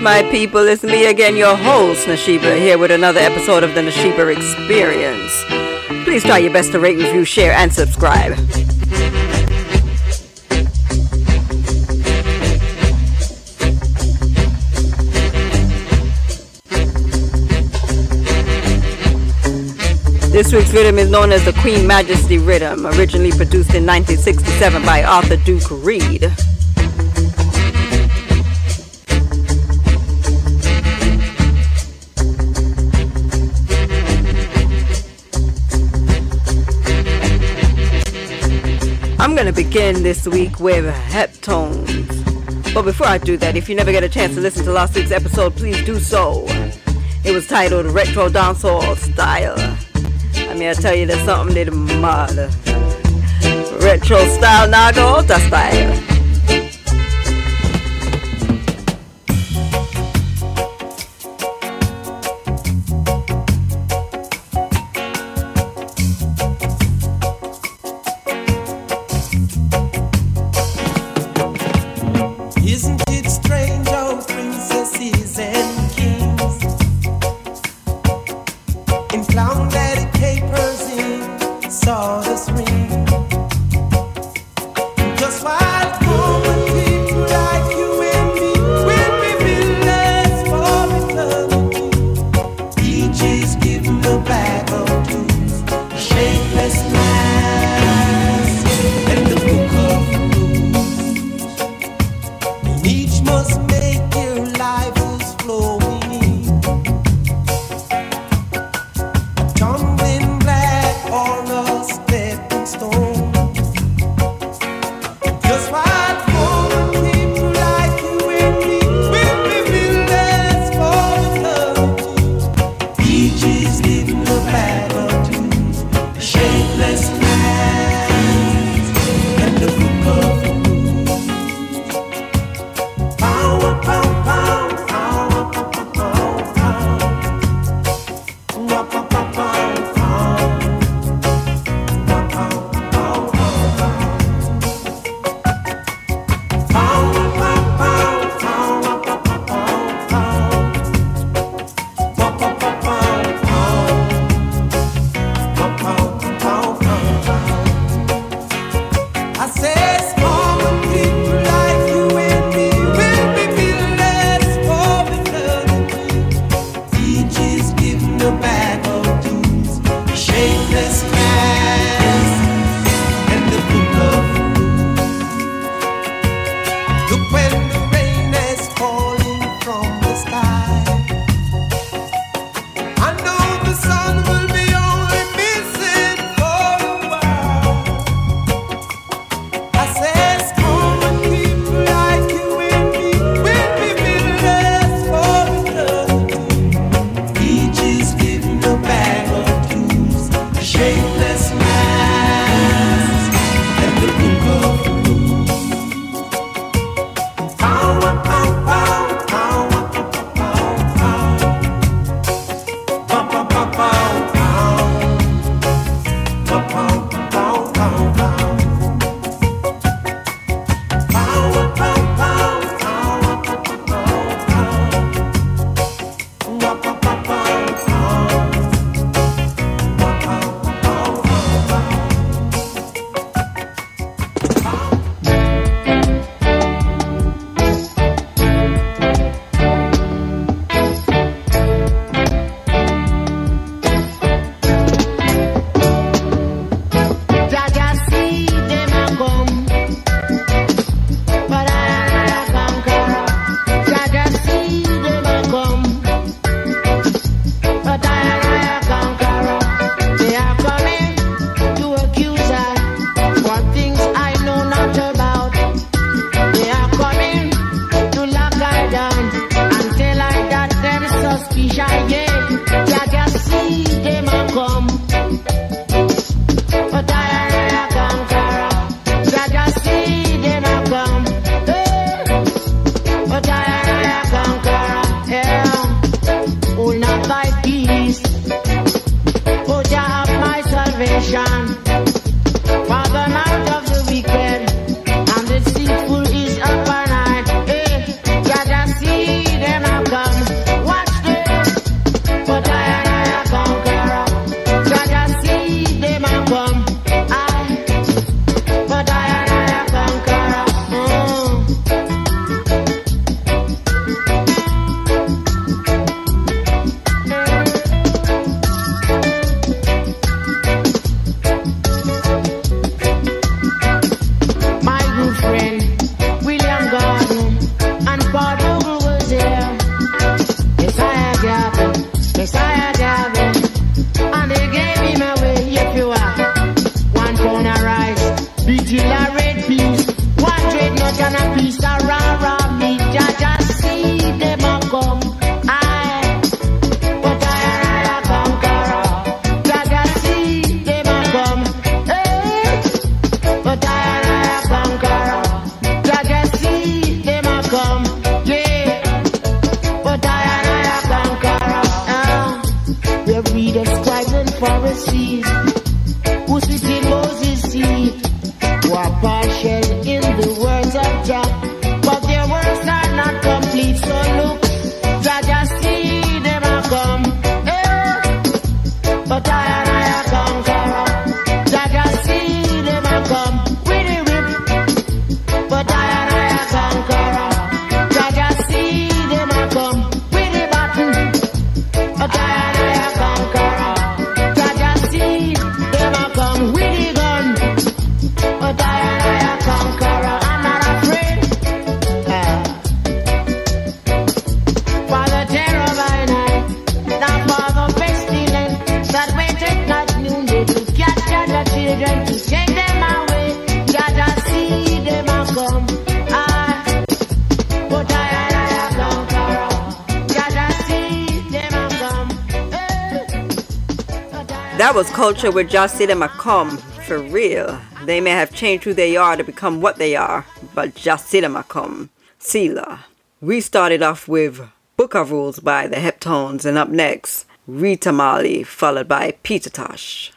My people. It's me again, your host, Nashiba, here with another episode of the Nashiba Experience. Please try your best to rate, review, share, and subscribe. This week's rhythm is known as the Queen Majesty Rhythm, originally produced in 1967 by Arthur Duke Reid. Begin this week with Heptones. But before I do that, if you never get a chance to listen to last week's episode, please do so. It was titled Retro Dancehall Style. I mean, I tell you, there's something that mad. Retro style, nago, the style. That was culture with Josita Macomb, for real. They may have changed who they are to become what they are, but Josita Macomb, Sila. We started off with Book of Rules by the Heptones, and up next, Rita Marley, followed by Peter Tosh.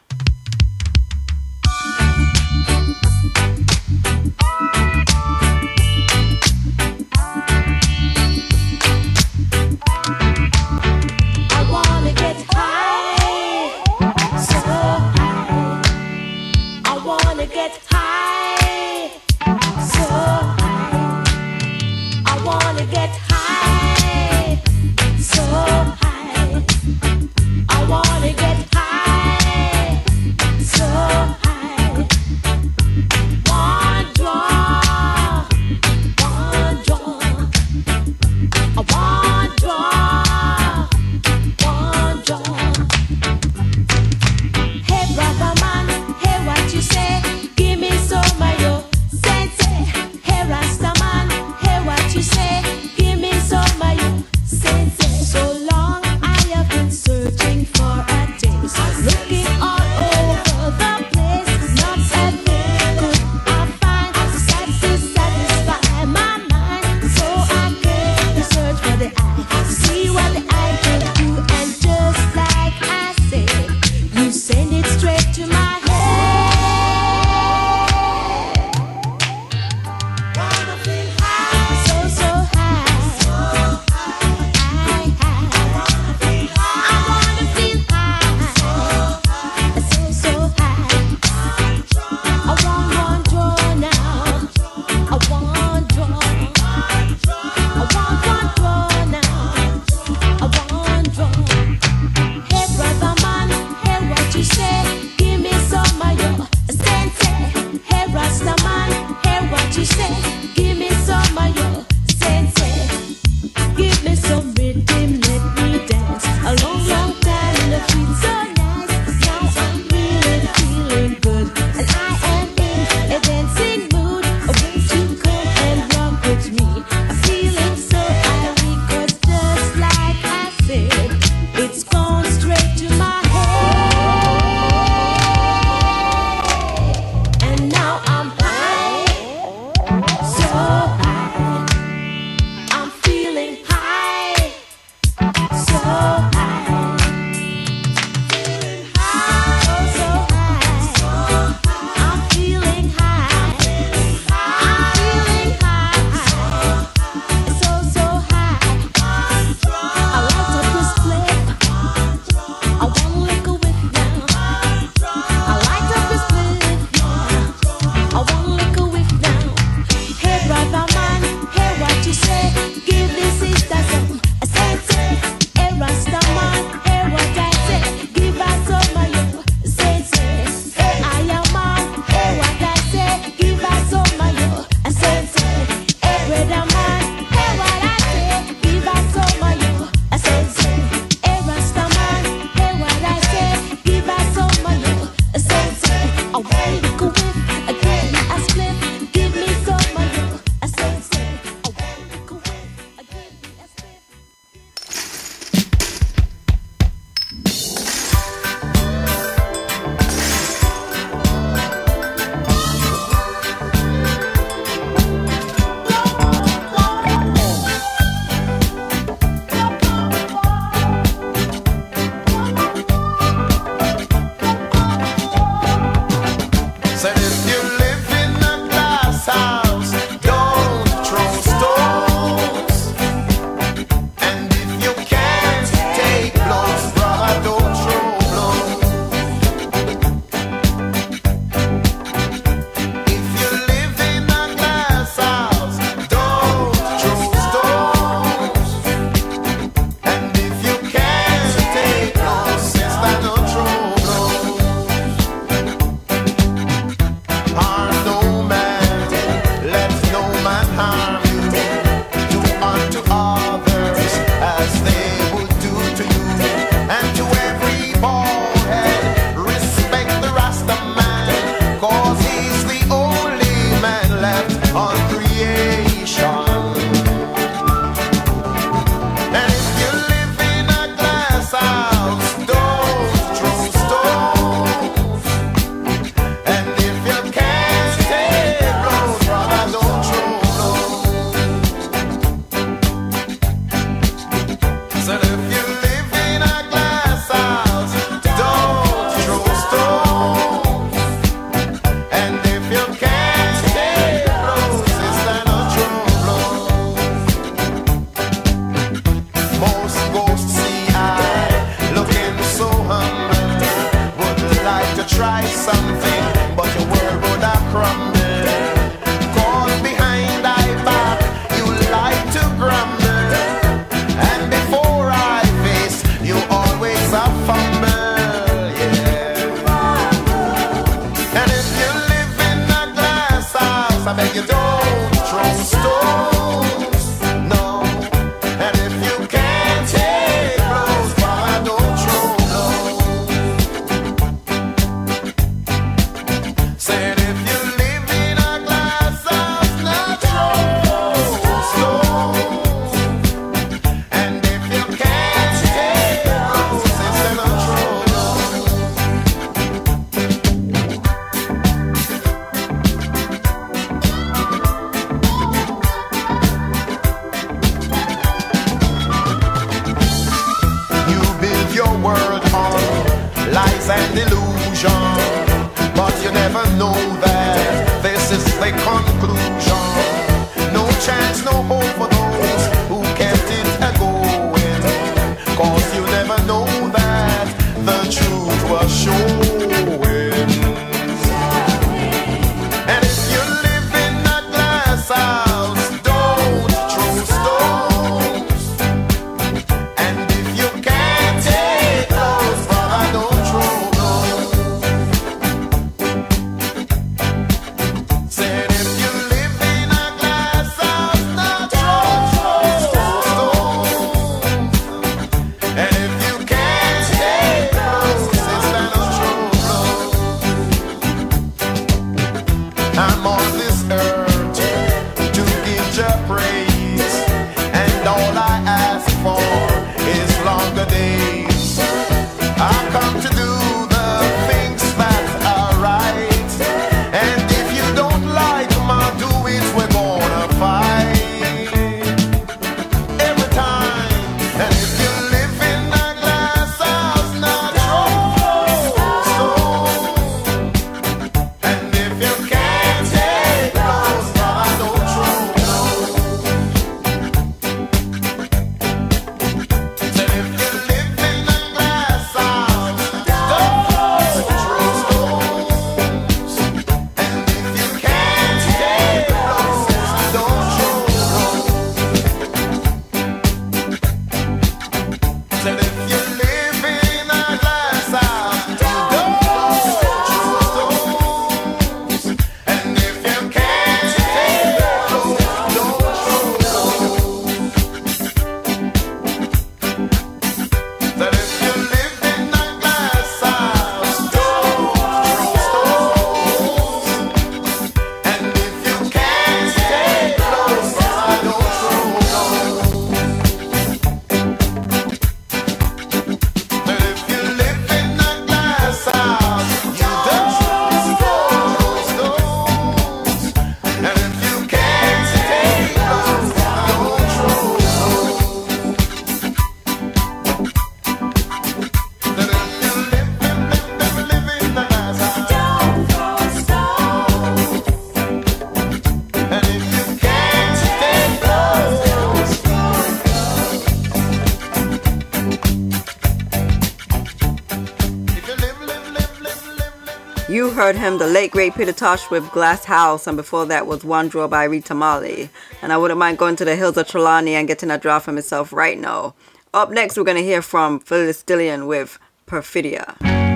Heard him, the late great Peter Tosh with Glass House, and before that was One Draw by Rita Marley. And I wouldn't mind going to the hills of Trelawny and getting a draw for myself right now. Up next, we're going to hear from Phyllis with Perfidia.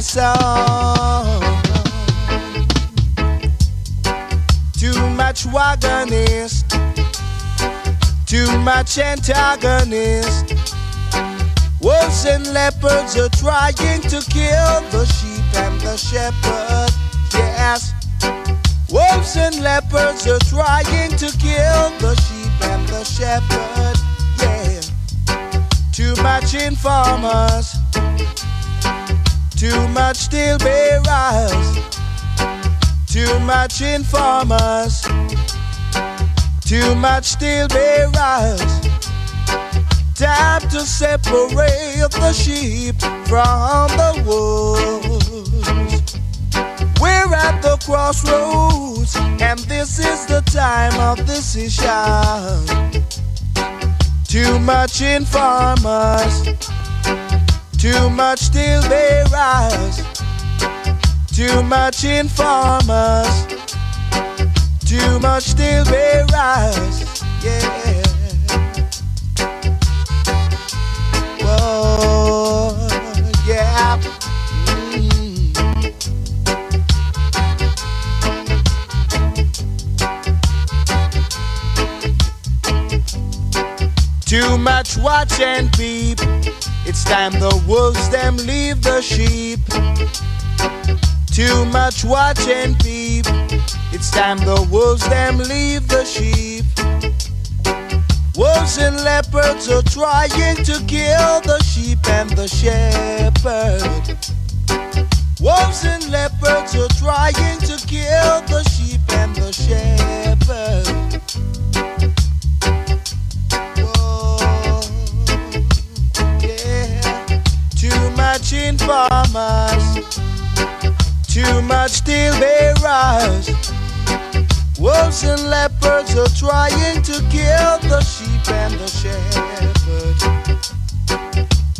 Song. Too much wagonist, too much antagonist. Wolves and leopards are trying to kill the sheep and the shepherd. Yes. Wolves and leopards are trying to kill the sheep and the shepherd. Yeah. Too much informers. Too much steel bearers. Too much informers. Too much steel bearers. Time to separate the sheep from the wolves. We're at the crossroads, and this is the time of decision. Too much informers, too much steel bearers, too much informers, too much steel bearers, yeah. Whoa, yeah. Mm. Too much watch and peep. It's time the wolves them leave the sheep. Too much watch and peep. It's time the wolves them leave the sheep. Wolves and leopards are trying to kill the sheep and the shepherd. Wolves and leopards are trying to kill the sheep and the shepherd. Too much informers, too much steel bearers. Wolves and leopards are trying to kill the sheep and the shepherd.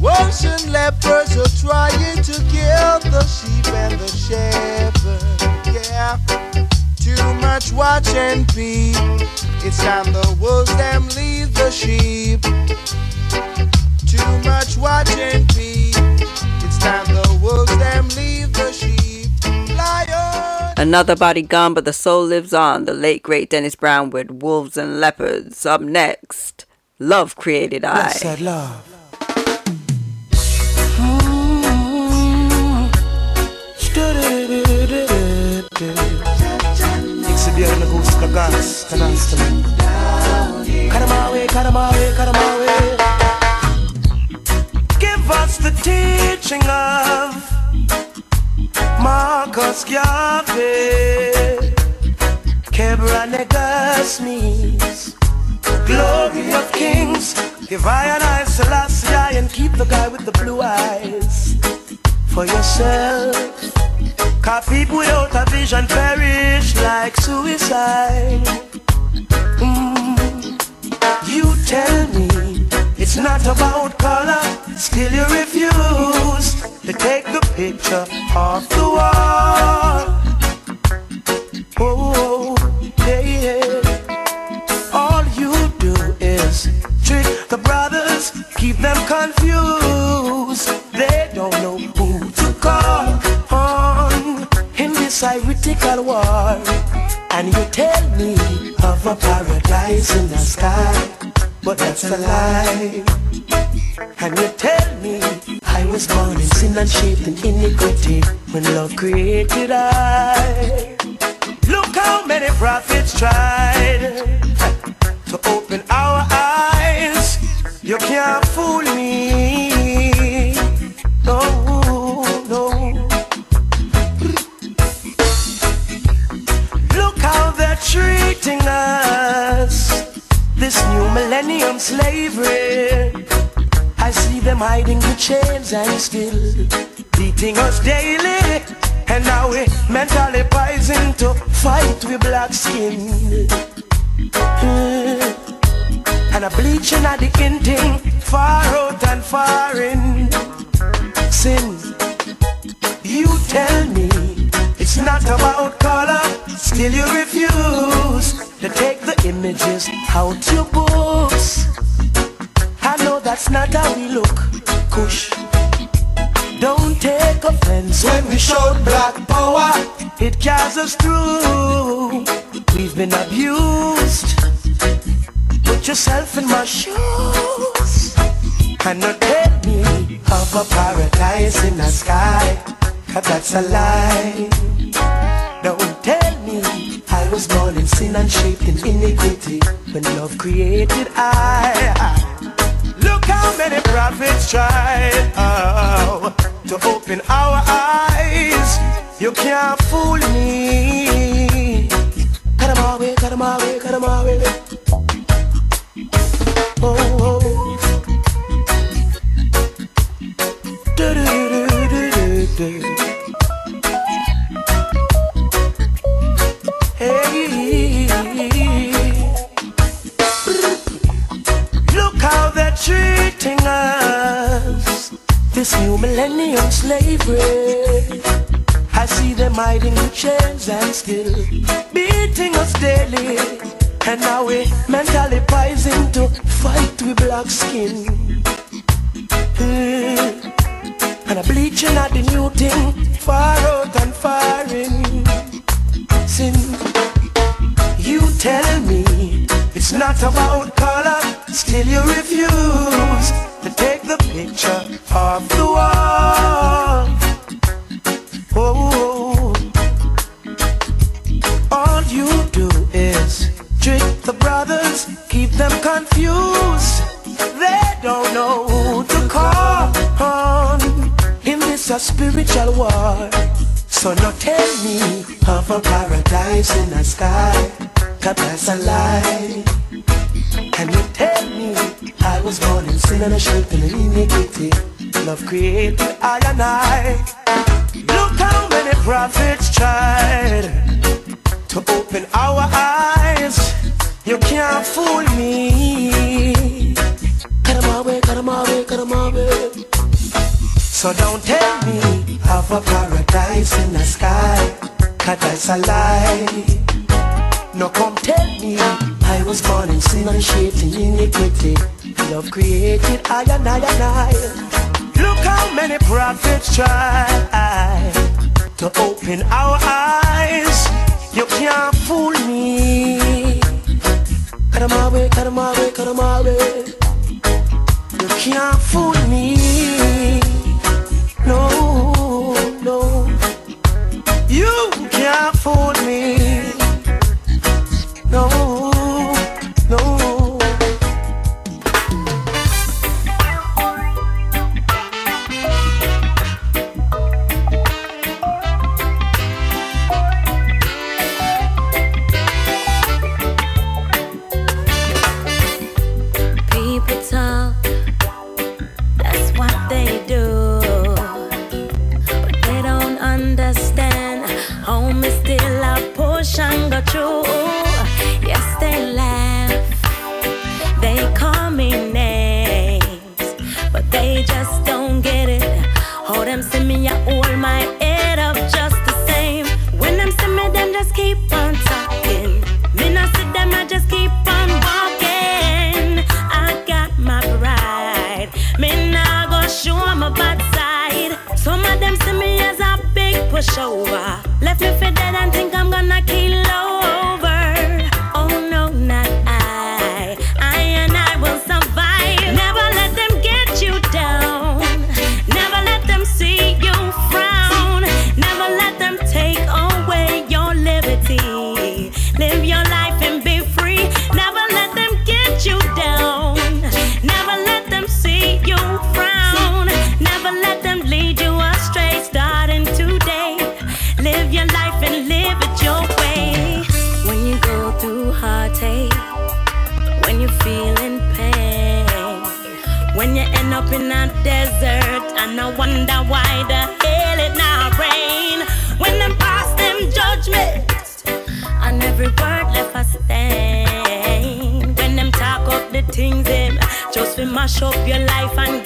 Wolves and leopards are trying to kill the sheep and the shepherd. Yeah. Too much watch and peep. It's time the wolves them leave the sheep. Too much watch and. It's time the wolves them leave the sheep. Lion. Another body gone, but the soul lives on. The late great Dennis Brown with Wolves and Leopards. Up next, Love Created I. Said love. Exhibiendo gusto gas, canasta. Karamawe, karamawe, karamawe. Give teaching of Marcus Garvey. Kebra Negasmis. Glory of kings. Give I and I Selassie and keep the guy with the blue eyes for yourself. Cause people without a vision perish like suicide. Mm. You tell me it's not about color, still you refuse to take the picture off the wall. Oh, yeah, yeah. All you do is trick the brothers, keep them confused. They don't know who to call on in this ironical war. And you tell me of a paradise in the sky, but that's a lie. And you tell me I was born in sin and shaped in iniquity when love created I. Look how many prophets tried to open our eyes. Slavery. I see them hiding the chains and still beating us daily. And now we mentally poisoned to fight with black skin. Mm. And a bleaching at the ending, far out and far in. Sin, you tell me it's not about color, still you refuse to take the images out your books. I know that's not how we look, Kush. Don't take offense when we showed black power. It carries us through. We've been abused. Put yourself in my shoes. And not tell me of a paradise in the sky. Cause that's a lie. Don't I was born in sin and shaped in iniquity. When love created I. Look how many prophets tried oh, to open our eyes. You can't fool me. Cut them away, cut them away, cut them away. Oh, oh. This new millennium slavery. I see them hiding the chains and still beating us daily. And now we mentally poisoned to fight with black skin. Hmm. And a bleaching at the new thing, far out and far in. Sin, you tell me it's not about color, still you refuse picture off the wall. Oh, all you do is trick the brothers, keep them confused. They don't know who to call on in this a spiritual war. So now tell me of a paradise in the sky, cause that's a lie. Can you tell me I was born in sin and shape in iniquity? Love created I and I. Look how many prophets tried to open our eyes. You can't fool me. Cut 'em away, cut 'em away, cut 'em away. So don't tell me of a paradise in the sky, cause that's a lie. No come tell me I was born in sin and shaped in iniquity. Love created I and I and I. Look how many prophets try to open our eyes. You can't fool me. Cut Cut 'em away, cut 'em away, cut 'em away. You can't fool me. No, no. You can't fool me. For dead and think I'm gonna mash up your life and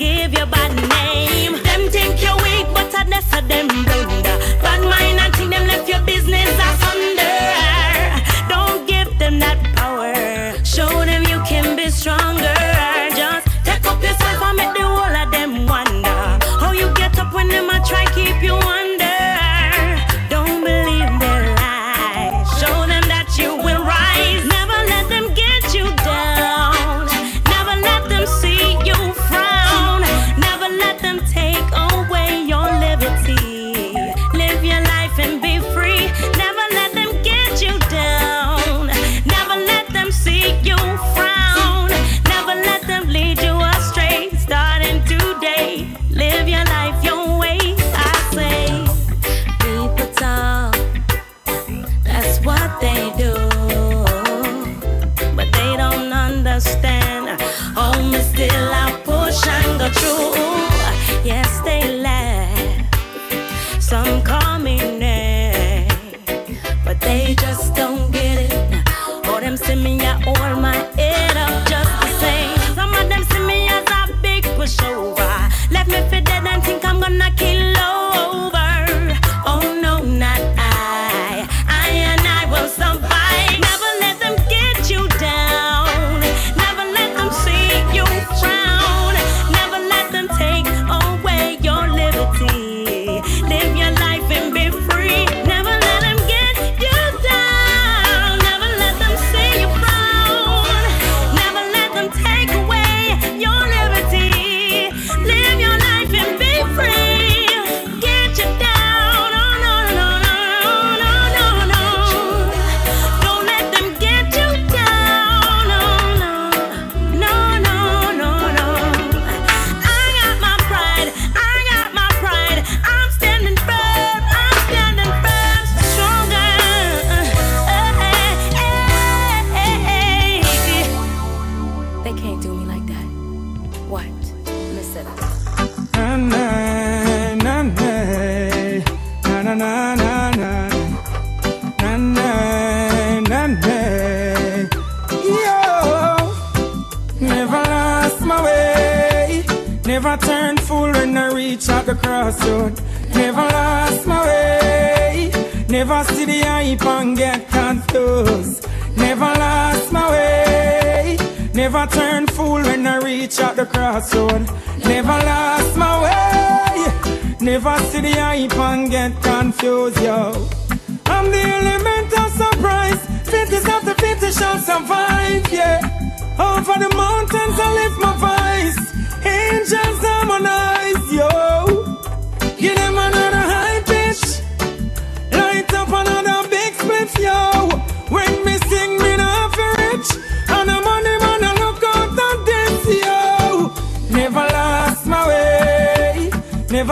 reach out the crossroad. Never lost my way. Never see the hype and get confused, yo. I'm the element of surprise. Of the fittest shall survive, yeah. Over the mountains I lift my voice.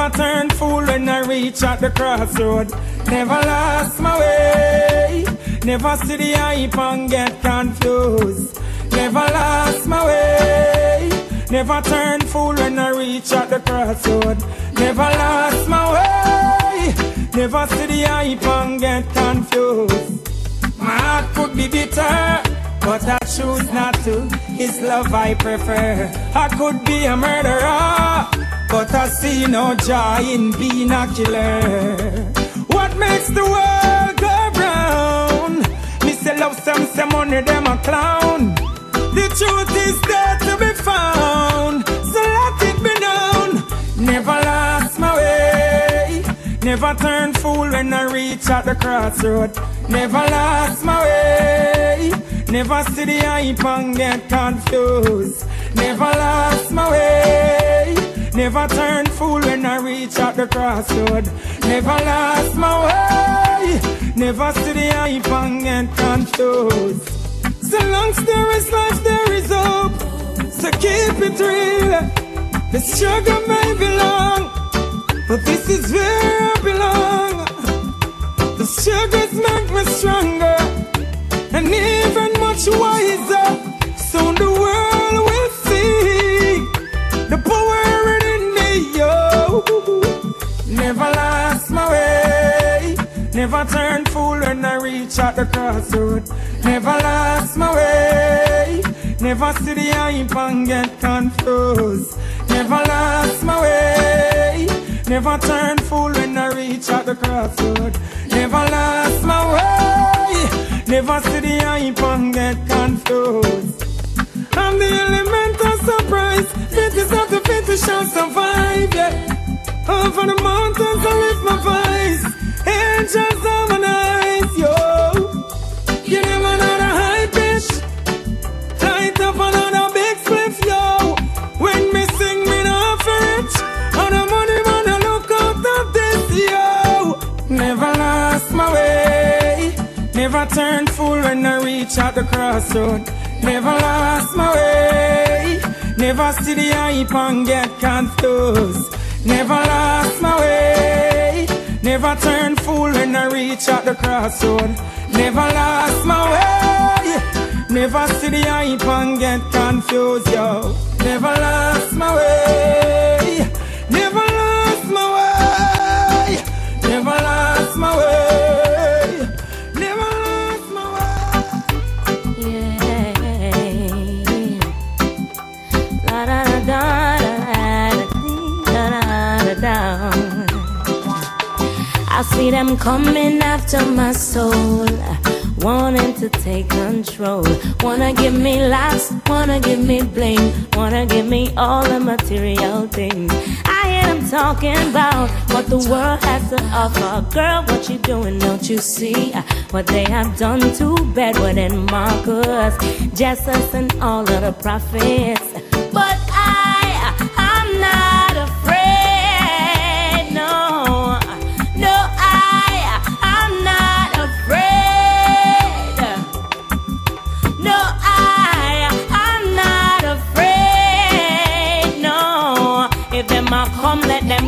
Never turn fool when I reach at the crossroad. Never lost my way. Never see the hype and get confused. Never lost my way. Never turn fool when I reach at the crossroad. Never lost my way. Never see the hype and get confused. My heart could be bitter, but I choose not to. it's love I prefer. I could be a murderer, but I see no joy in being a killer. What makes the world go round? Me say love some, say money, them a clown. The truth is there to be found, so let it be known. Never lost my way. Never turn fool when I reach at the crossroad. Never lost my way. Never see the hype and get confused. Never lost my way. Never turn fool when I reach at the crossroad. Never lost my way. Never see the hype and get confused. So long as there is life, there is hope. So keep it real. The struggle may be long, but this is where I belong. The struggles make me stronger and even much wiser. Soon the world will see the power Never lost my way. Never turn fool when I reach at the crossroad. Never lost my way. Never see the hype and get confused. Never lost my way. Never turn fool when I reach at the crossroad. Never lost my way. Never see the hype and get confused. I'm the element of surprise. Fittest of the fittest shall survive, yeah. Over the mountains I lift my voice. Angels harmonize, yo. Give them another high pitch. Light up another big spliff, yo. When me sing, me not for it. On the money, man, I look out of this, yo. Never lost my way. Never turn fool when I reach at the crossroad. Never lost my way. Never see the hype and get confused. Never lost my way. Never turn fool when I reach at the crossroad. Never lost my way. Never see the hype and get confused, yo. Never lost my way. Never lost my way. Never lost my way. I see them coming after my soul, wanting to take control. Wanna give me laughs, wanna give me bling, wanna give me all the material things. I hear them talking about what the world has to offer. Girl, what you doing? Don't you see what they have done to Bedouin and Marcus, Jesus, and all of the prophets? But I,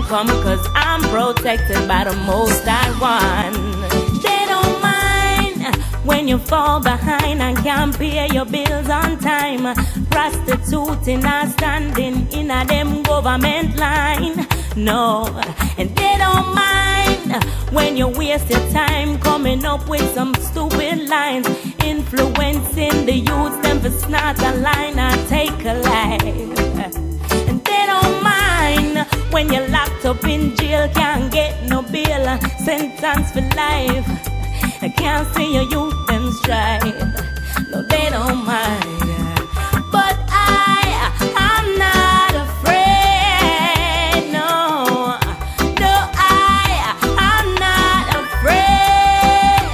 come, cause I'm protected by the most I want. They don't mind when you fall behind and can't pay your bills on time. Prostituting and standing in a them government line. No, and they don't mind when you waste your time coming up with some stupid lines, influencing the youth them for snort a line or take a life. And they don't mind when you're locked up in jail, can't get no bail, sentence for life. I can't see your youth them strive. No, they don't mind. But I, I'm not afraid. No, no, I, I'm not afraid.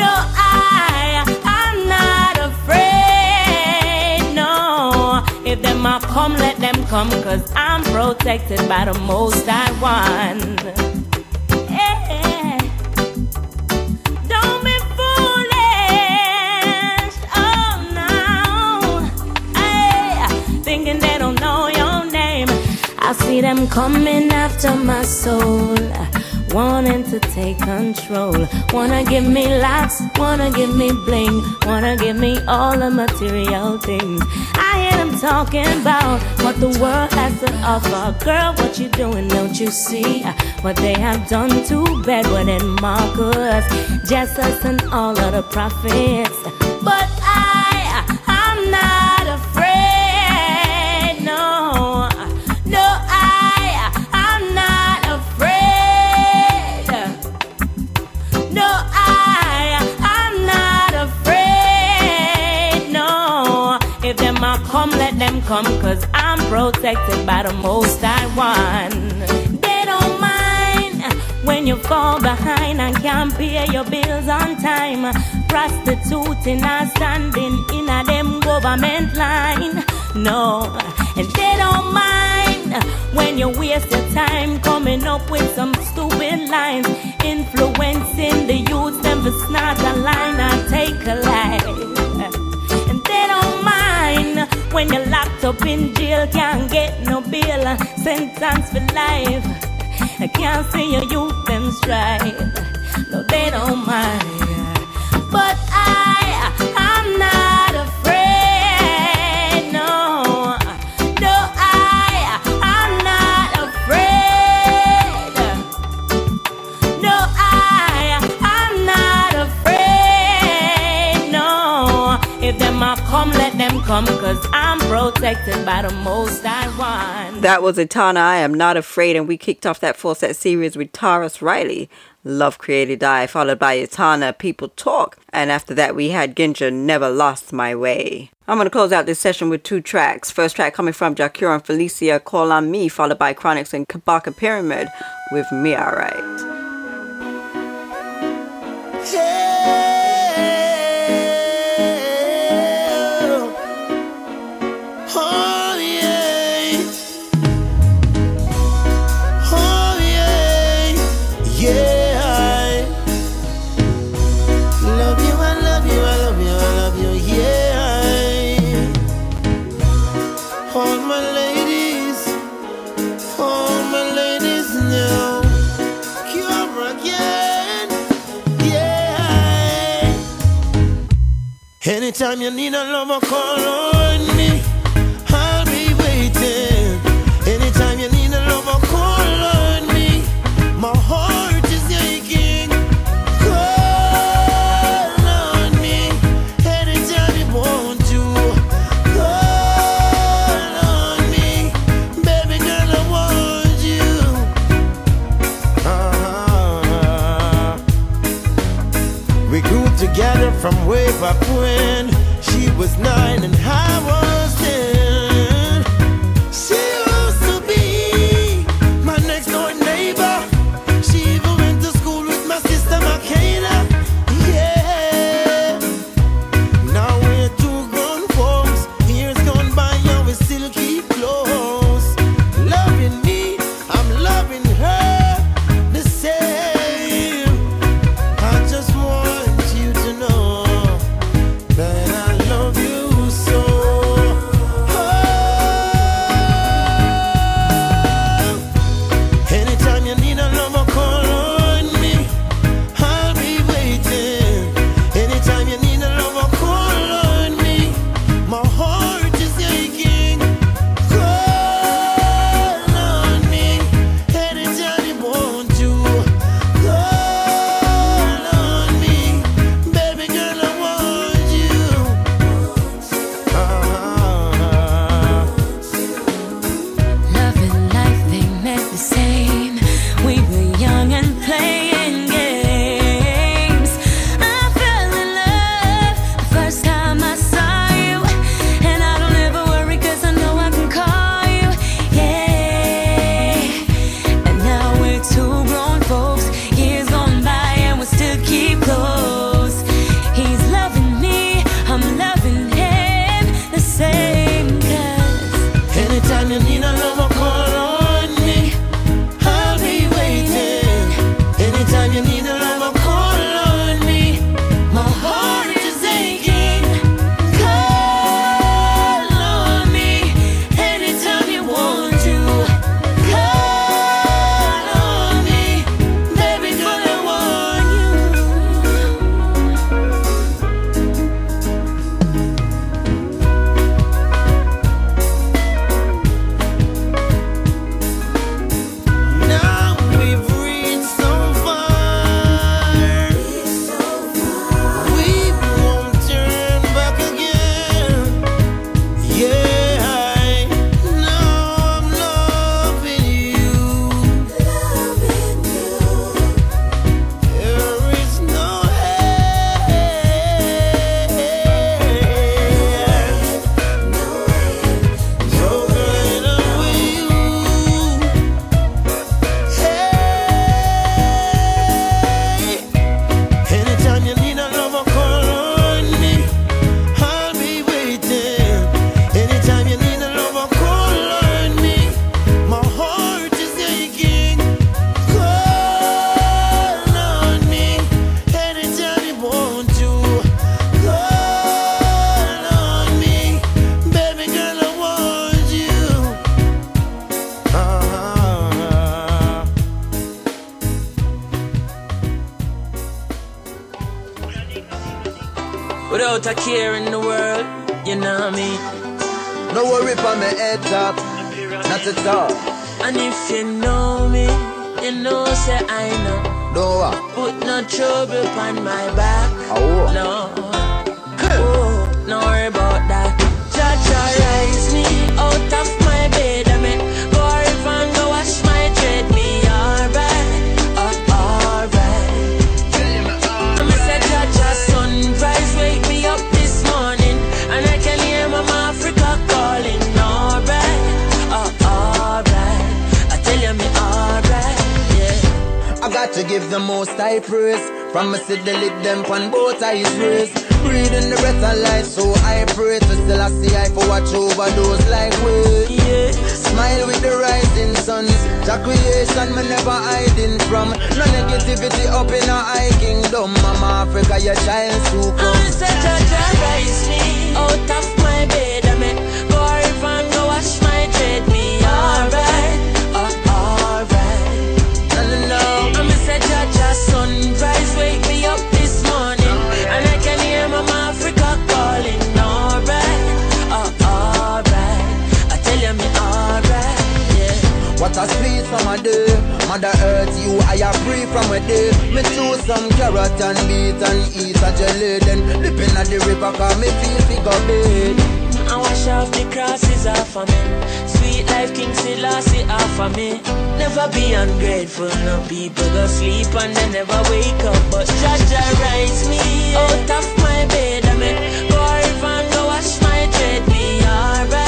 No, I, I'm not afraid. No, if them a come, let them come, cause I'm protected by the most One. Yeah. Don't be foolish. Oh no. Thinking they don't know your name. I see them coming after my soul. Wanting to take control. Wanna give me laughs, wanna give me bling, wanna give me all the material things. I talking about what the world has to offer. Girl, what you doing? Don't you see uh, what they have done to Bedouin and Marcus, Jesus, and all of the prophets? Come, cause I'm protected by the most High One. They don't mind when you fall behind and can't pay your bills on time. Prostituting and standing in a them government line. No, and they don't mind when you waste your time coming up with some stupid lines, influencing the youth them for snort a line and take a life. When you're locked up in jail, can't get no bail, sentence for life. I can't see your youth them strive. No, they don't mind. But I, That was Etana, I Am Not Afraid, and we kicked off that full set series with Tarrus Riley, Love Created I, followed by Etana, People Talk, and after that we had Ginjah, Never Lost My Way. I'm going to close out this session with two tracks. First track coming from Jah Cure and Phyllisia, Call on Me, followed by Chronixx and Kabaka Pyramid with Me Alright. Oh Anytime you need a lover, call on. Here care in the world, you know what I mean? No worry for my head top, not at all. And if you know me, you know say I know. No? Uh. Put no trouble upon my back. Oh. No. Oh, no worry about that. cha rise. give the most high praise. From me city, the lip them on both eyes raised. Breathing the breath of life, so I pray to still I see I for watch over those like we. Yeah. Smile with the rising sun. The creation me never hiding from. No negativity up in our high kingdom. Mama Africa, your child to come. I said, such a rising out of my bed. Mother Earth, you I are free from a day. Me choose some carrot and beet and eat a jelly. Then lipping at the river, cause me feel figure bed. I wash off the crosses off of me. Sweet life, King Selassie off of me. Never be ungrateful, no people go sleep and they never wake up. But Jaja rise me out of my bed. I mean, go and go wash my dread. Me alright,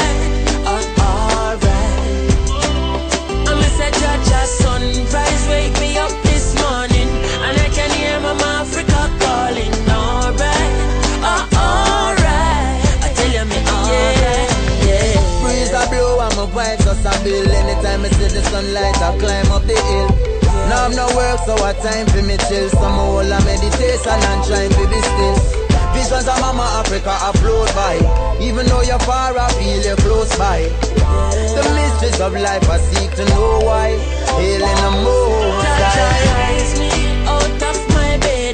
Sunrise, wake me up this morning. And I can hear Mama Africa calling, alright, uh, alright. I tell you me alright, yeah. Breeze a blow my a bill. Anytime I see the sunlight, I climb up the hill. Now I'm no work, so I time for me chill. Some whole a meditation and trying to be still. Visions of Mama Africa I float by. Even though you're far, I feel you're close by. The mysteries of life I seek to know why. Hailing the most out of my bed.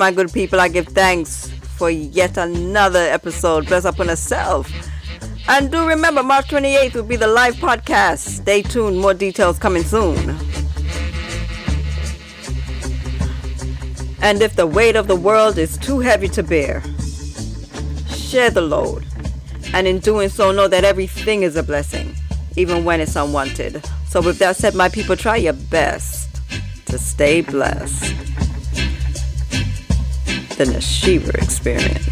My good people, I give thanks for yet another episode. Bless upon herself. And do remember, March 28th will be the live podcast. Stay tuned, more details coming soon. And if the weight of the world is too heavy to bear, share the load. And in doing so, know that everything is a blessing, even when it's unwanted. So, with that said, my people, try your best to stay blessed. The Nashiva Experience.